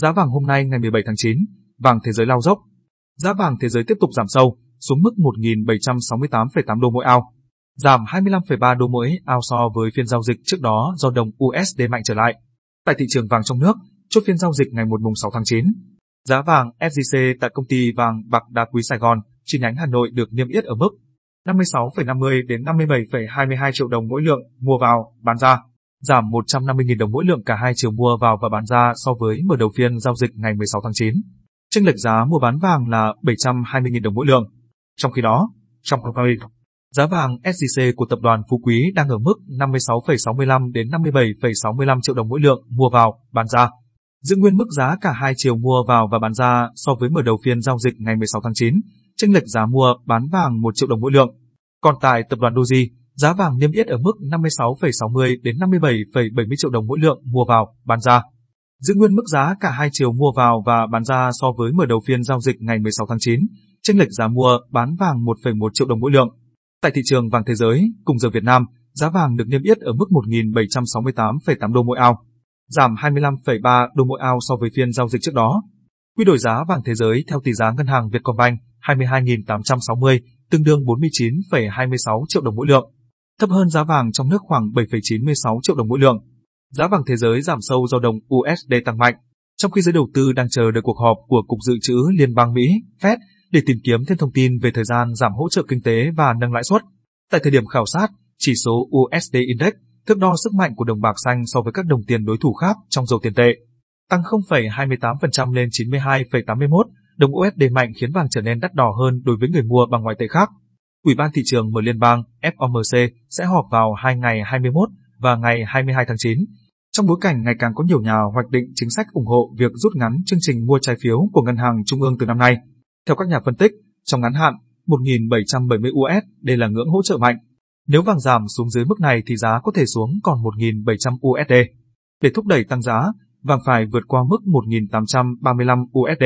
Giá vàng hôm nay ngày 17 tháng 9, vàng thế giới lao dốc. Giá vàng thế giới tiếp tục giảm sâu, xuống mức 1.768,8 đô mỗi ao, giảm 25,3 đô mỗi ao so với phiên giao dịch trước đó do đồng USD mạnh trở lại. Tại thị trường vàng trong nước, chốt phiên giao dịch ngày 1 6 tháng 9, giá vàng SJC tại công ty vàng bạc đá quý Sài Gòn, chi nhánh Hà Nội được niêm yết ở mức 56,50 đến 57,22 triệu đồng mỗi lượng mua vào, bán ra, giảm 150.000 đồng mỗi lượng cả hai chiều mua vào và bán ra so với mở đầu phiên giao dịch ngày 16 tháng 9. Chênh lệch giá mua bán vàng là 720.000 đồng mỗi lượng. Trong khi đó, trong hôm nay, giá vàng SJC của tập đoàn Phú Quý đang ở mức 56,65 đến 57,65 triệu đồng mỗi lượng mua vào, bán ra. Giữ nguyên mức giá cả hai chiều mua vào và bán ra so với mở đầu phiên giao dịch ngày 16 tháng 9, chênh lệch giá mua bán vàng 1 triệu đồng mỗi lượng. Còn tại tập đoàn Doji, giá vàng niêm yết ở mức 56,60 đến 57,70 triệu đồng mỗi lượng mua vào, bán ra. Giữ nguyên mức giá cả hai chiều mua vào và bán ra so với mở đầu phiên giao dịch ngày 16 tháng 9, chênh lệch giá mua bán vàng 1,1 triệu đồng mỗi lượng. Tại thị trường vàng thế giới, cùng giờ Việt Nam, giá vàng được niêm yết ở mức 1.768,8 đô mỗi ao, giảm 25,3 đô mỗi ao so với phiên giao dịch trước đó. Quy đổi giá vàng thế giới theo tỷ giá ngân hàng Vietcombank 22.860, tương đương 49,26 triệu đồng mỗi lượng, thấp hơn giá vàng trong nước khoảng 7,96 triệu đồng mỗi lượng. Giá vàng thế giới giảm sâu do đồng USD tăng mạnh, trong khi giới đầu tư đang chờ đợi cuộc họp của Cục Dự trữ Liên bang Mỹ, Fed, để tìm kiếm thêm thông tin về thời gian giảm hỗ trợ kinh tế và nâng lãi suất. Tại thời điểm khảo sát, chỉ số USD Index, thước đo sức mạnh của đồng bạc xanh so với các đồng tiền đối thủ khác trong dầu tiền tệ, tăng 0,28% lên 92,81, đồng USD mạnh khiến vàng trở nên đắt đỏ hơn đối với người mua bằng ngoại tệ khác. Ủy ban thị trường mở liên bang FOMC sẽ họp vào hai ngày 21 và ngày 22 tháng 9. Trong bối cảnh ngày càng có nhiều nhà hoạch định chính sách ủng hộ việc rút ngắn chương trình mua trái phiếu của ngân hàng trung ương từ năm nay. Theo các nhà phân tích, trong ngắn hạn, 1.770 USD là ngưỡng hỗ trợ mạnh. Nếu vàng giảm xuống dưới mức này thì giá có thể xuống còn 1.700 USD. Để thúc đẩy tăng giá, vàng phải vượt qua mức 1.835 USD.